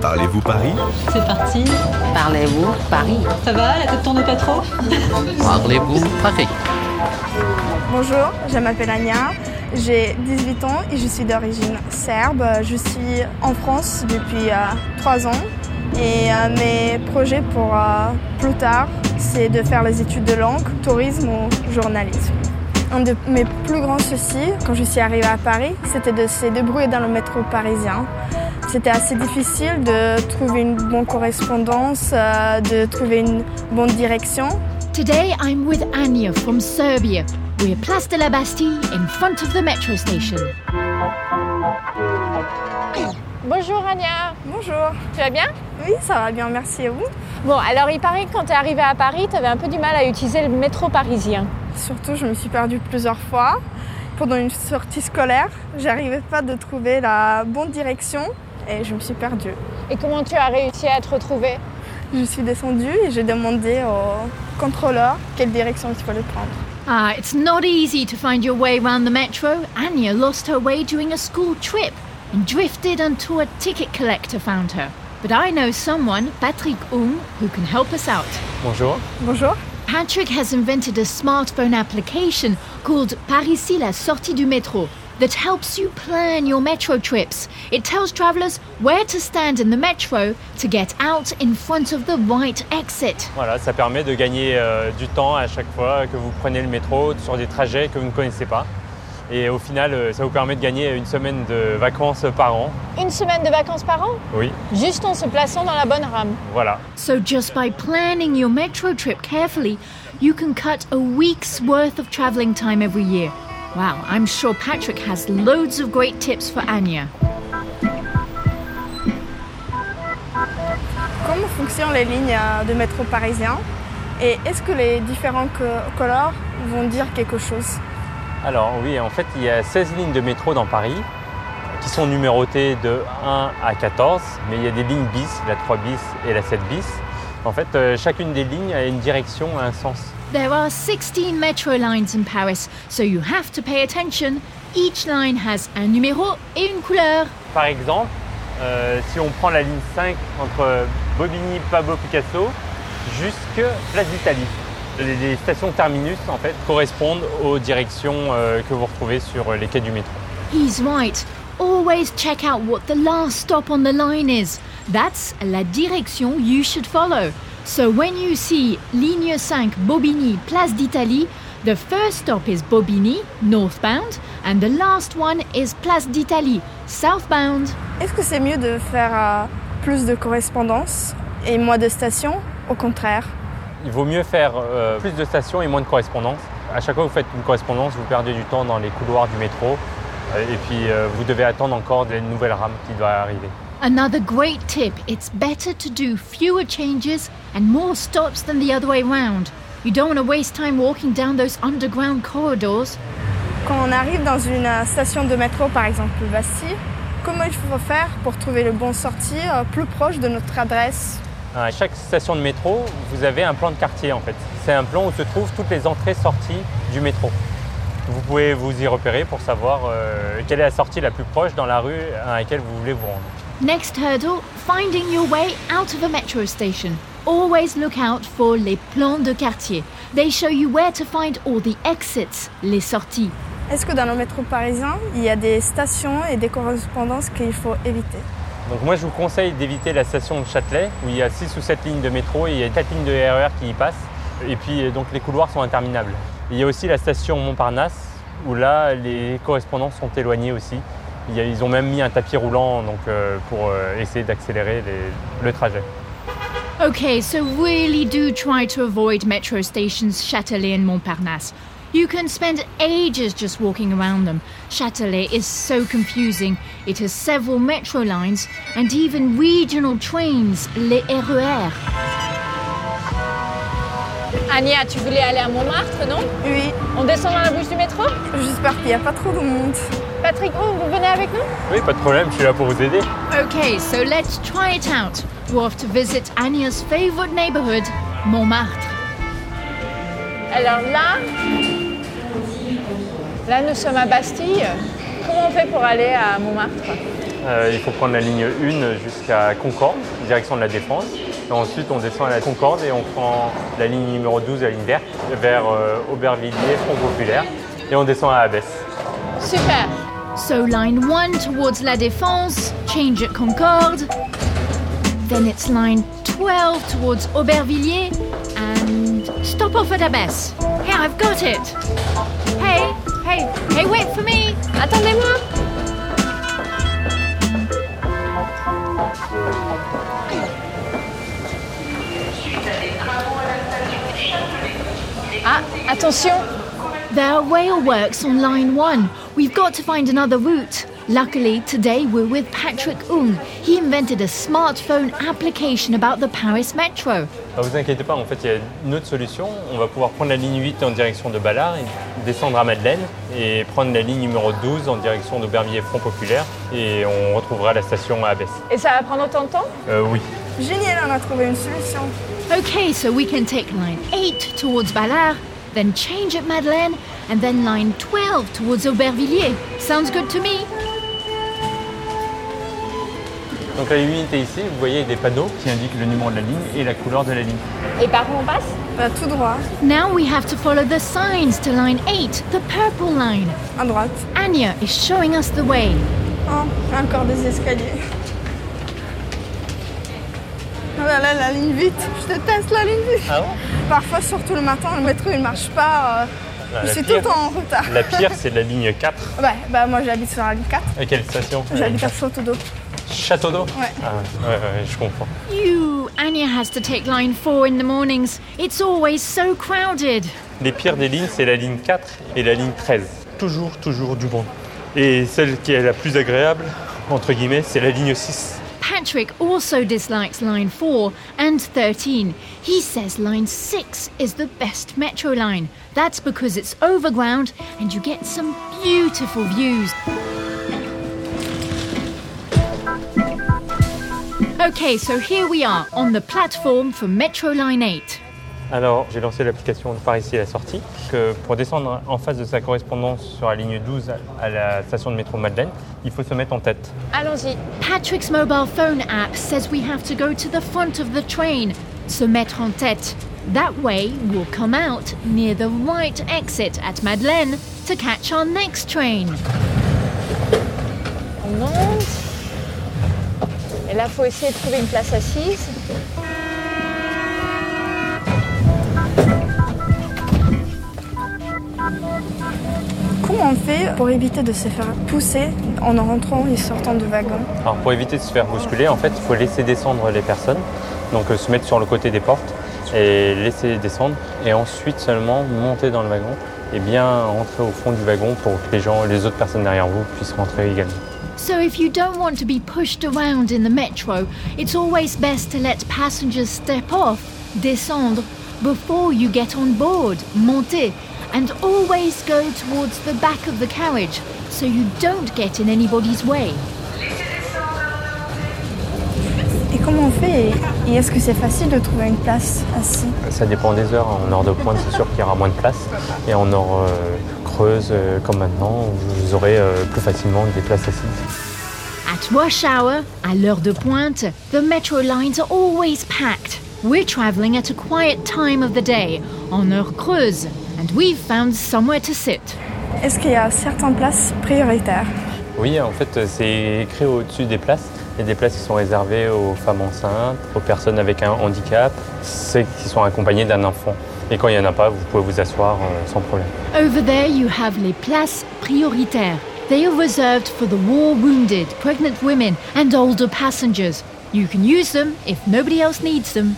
Parlez-vous Paris? C'est parti. Parlez-vous Paris? Ça va, la tête tourne pas trop? Parlez-vous Paris? Bonjour, je m'appelle Anya, j'ai 18 ans et je suis d'origine serbe. Je suis en France depuis euh, 3 ans et euh, mes projets pour euh, plus tard, c'est de faire les études de langue, tourisme ou journalisme. Un de mes plus grands soucis quand je suis arrivée à Paris, c'était de se débrouiller dans le métro parisien. C'était assez difficile de trouver une bonne correspondance, euh, de trouver une bonne direction. Today I'm with Anya from Serbia. We're Place de la Bastille in front of the metro station. Bonjour Anya, Bonjour. tu vas bien? Oui, ça va bien, merci à vous. Bon, alors il paraît que quand tu es arrivée à Paris, tu avais un peu du mal à utiliser le métro parisien. Surtout, je me suis perdue plusieurs fois. Pendant une sortie scolaire, j'arrivais pas de trouver la bonne direction et je me suis perdue. Et comment tu as réussi à te retrouver Je suis descendue et j'ai demandé au contrôleur quelle direction il fallait prendre. Ah, it's not easy to find your way around the metro. Anya lost her way during a school trip and drifted until a ticket collector found her. But I know someone, Patrick Ung, who can help us out. Bonjour. Bonjour. Patrick has invented a smartphone application called Parisis la sortie du métro that helps you plan your metro trips. It tells travelers where to stand in the metro to get out in front of the right exit. Voilà, ça permet de gagner euh, du temps à chaque fois que vous prenez le métro sur des trajets que vous ne connaissez pas. Et au final, euh, ça vous permet de gagner une semaine de vacances par an. Une semaine de vacances par an? Oui, Juste en se plaçant dans la bonne rame. voilà. So just by planning your metro trip carefully, you can cut a week's worth of traveling time every year. Wow, I'm sure Patrick has loads of great tips for Anya. Comment fonctionnent les lignes euh, de métro parisien? Et est-ce que les différents co- couleurs vont dire quelque chose? Alors oui, en fait, il y a 16 lignes de métro dans Paris qui sont numérotées de 1 à 14, mais il y a des lignes bis, la 3 bis et la 7 bis. En fait, euh, chacune des lignes a une direction, a un sens. There are 16 metro lines in Paris, so you have to pay attention. Each line has un numéro et une couleur. Par exemple, euh, si on prend la ligne 5 entre Bobigny, Pablo Picasso, jusque Place d'Italie. Les, les stations terminus en fait correspondent aux directions euh, que vous retrouvez sur les quais du métro. He's right. Always check out what the last stop on the line is. That's la direction you should follow. So when you see ligne 5 Bobigny, Place d'Italie, the first stop is Bobigny, northbound, and the last one is Place d'Italie, southbound. Est-ce que c'est mieux de faire euh, plus de correspondance et moins de stations? Au contraire. Il vaut mieux faire euh, plus de stations et moins de correspondances. À chaque fois que vous faites une correspondance, vous perdez du temps dans les couloirs du métro et puis euh, vous devez attendre encore des nouvelles rames qui doivent arriver. Another great tip it's better to do fewer changes and more stops than the other way round. You don't want to waste time walking down those underground corridors. Quand on arrive dans une euh, station de métro, par exemple Bastille, comment il faut faire pour trouver le bon sortie euh, plus proche de notre adresse? À chaque station de métro, vous avez un plan de quartier en fait. C'est un plan où se trouvent toutes les entrées-sorties du métro. Vous pouvez vous y repérer pour savoir euh, quelle est la sortie la plus proche dans la rue à laquelle vous voulez vous rendre. Next hurdle finding your way out of a metro station. Always look out for les plans de quartier. They show you where to find all the exits, les sorties. Est-ce que dans le métro parisien, il y a des stations et des correspondances qu'il faut éviter? Donc moi je vous conseille d'éviter la station de Châtelet où il y a 6 ou 7 lignes de métro et il y a 4 lignes de RER qui y passent. Et puis donc les couloirs sont interminables. Il y a aussi la station Montparnasse où là les correspondances sont éloignées aussi. Ils ont même mis un tapis roulant donc, euh, pour euh, essayer d'accélérer le trajet. Okay, so really do try to avoid metro stations Châtelet and Montparnasse. You can spend ages just walking around them. Châtelet is so confusing. It has several metro lines and even regional trains, les E RER. Anya, tu voulais aller à Montmartre, non Oui, On descend dans la bouche du métro j'espère qu'il n'y a pas trop de monde. Patrick, oh, vous venez avec nous Oui, pas de problème, je suis là pour vous aider. Okay, so let's try it out. We're off to visit Anya's favorite neighborhood, Montmartre. Alors là, là nous sommes à Bastille. Comment on fait pour aller à Montmartre Euh, il faut prendre la ligne 1 jusqu'à Concorde, direction de la Défense. Ensuite, on descend à la Concorde et on prend la ligne numéro 12, la ligne verte, vers euh, Aubervilliers, Front Populaire. Et on descend à Abbesse. Super. So line 1 towards La Défense, change at Concorde. Then it's line 12 towards Aubervilliers and stop off at Abbesse. Here, I've got it. Hey, hey, hey, wait for me. Attendez-moi. Attention. There are rail works on line 1. We've got to find another route. Luckily, today we're with Patrick Ung. He invented a smartphone application about the Paris Metro. Ah, vous inquiétez pas, en fait, il y a une autre solution. On va pouvoir prendre la ligne 8 en direction de Ballard, et descendre à Madeleine et prendre la ligne numéro 12 en direction d'Aubervilliers Front Populaire. Et on retrouvera la station à Abbesse. Et ça va prendre autant de temps? Euh, oui. Génial, on a trouvé une solution. Okay, so we can take line 8 towards Ballard, then change at Madeleine, and then line 12 towards Aubervilliers. Sounds good to me. Donc la ligne est ici, vous voyez des panneaux qui indiquent le numéro de la ligne et la couleur de la ligne. Et par où on passe Bah, tout droit, Now we have to follow the signs to line 8, the purple line. à droite. Anya is showing us the way. Oh, encore des escaliers. Là là, la ligne vite. Je déteste la ligne vite. Ah bon Parfois, surtout le matin, le métro il marche pas. euh, je la suis pire- tout le temps en retard. La pire, c'est la ligne 4. Ouais, bah moi j'habite sur la ligne 4. À quelle station J'habite à Château d'eau. Château d'eau Ouais. Ah, ouais, ouais, ouais, je comprends. You, Anya has to take line 4 in the mornings. It's always so crowded. Les pires des lignes, c'est la ligne 4 et la ligne 13. Toujours, toujours du monde. Et celle qui est la plus agréable, entre guillemets, c'est la ligne 6. Patrick also dislikes line 4 and 13. He says line 6 is the best metro line. That's because it's overground and you get some beautiful views. Okay, so here we are on the platform for Metro Line 8. Alors, j'ai lancé l'application par ici à la sortie. Que pour descendre en face de sa correspondance sur la ligne 12 à la station de métro Madeleine, il faut se mettre en tête. Allons-y. Patrick's mobile phone app says we have to go to the front of the train, se mettre en tête. That way, we'll come out near the right exit at Madeleine to catch our next train. On monte. Et là, faut essayer de trouver une place assise. Comment on fait pour éviter de se faire pousser en rentrant et sortant du wagon Alors, pour éviter de se faire bousculer, en fait, il faut laisser descendre les personnes. Donc, euh, se mettre sur le côté des portes et laisser descendre. Et ensuite seulement monter dans le wagon et bien rentrer au fond du wagon pour que les gens, les autres personnes derrière vous puissent rentrer également. So, if you don't want to be pushed around in the metro, it's always best to let passengers step off, descendre, before you get on board, monter, and always go towards the back of the carriage so you don't get in anybody's way. Et comment on fait Et, est-ce que c'est facile de trouver une place assis Ça dépend des heures. En heure de pointe, c'est sûr qu'il y aura moins de place. Et en heure euh, creuse, euh, comme maintenant, vous aurez euh, plus facilement des places assises. At rush hour, à l'heure de pointe, the metro lines are always packed. We're travelling at a quiet time of the day, en heure creuse, and we've found somewhere to sit. Est-ce qu'il y a certaines places prioritaires? Oui, en fait, c'est écrit au-dessus des places. Il y a des places qui sont réservées aux femmes enceintes, aux personnes avec un handicap, ceux qui sont accompagnés d'un enfant. Et quand il n'y en a pas, vous pouvez vous asseoir euh, sans problème. Over there, you have les places prioritaires. They are reserved for the war wounded, pregnant women, and older passengers. You can use them if nobody else needs them.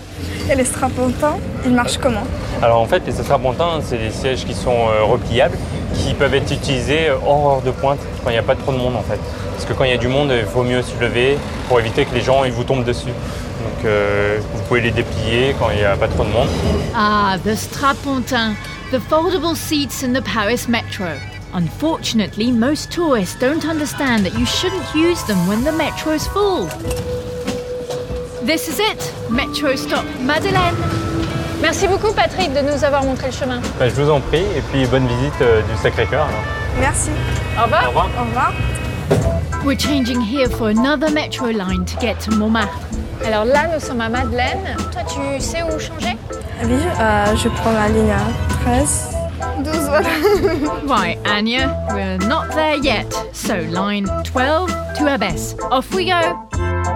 Et les strapontins, ils marchent comment Alors en fait, les strapontins, c'est des sièges qui sont euh, repliables, qui peuvent être utilisés euh, hors heure de pointe, quand il n'y a pas trop de monde en fait. Parce que quand il y a du monde, il vaut mieux se lever pour éviter que les gens ils vous tombent dessus. Donc euh, vous pouvez les déplier quand il n'y a pas trop de monde. Ah, the strapontin, the foldable seats in the Paris metro. Unfortunately, most tourists don't understand that you shouldn't use them when the metro's full. This is it, metro stop Madeleine. Merci beaucoup, Patrick, de nous avoir montré le chemin. Bah, je vous en prie, et puis bonne visite euh, du Sacré-Cœur. Merci. Au revoir. Au revoir. Au revoir. We're changing here for another metro line to get to Montmartre. Alors là, nous sommes à Madeleine. Toi, tu sais où changer? Oui, euh, je prends la ligne 13. 12, voilà. Right, Anya, we're not there yet. So line 12 to Abbesse. Off we go.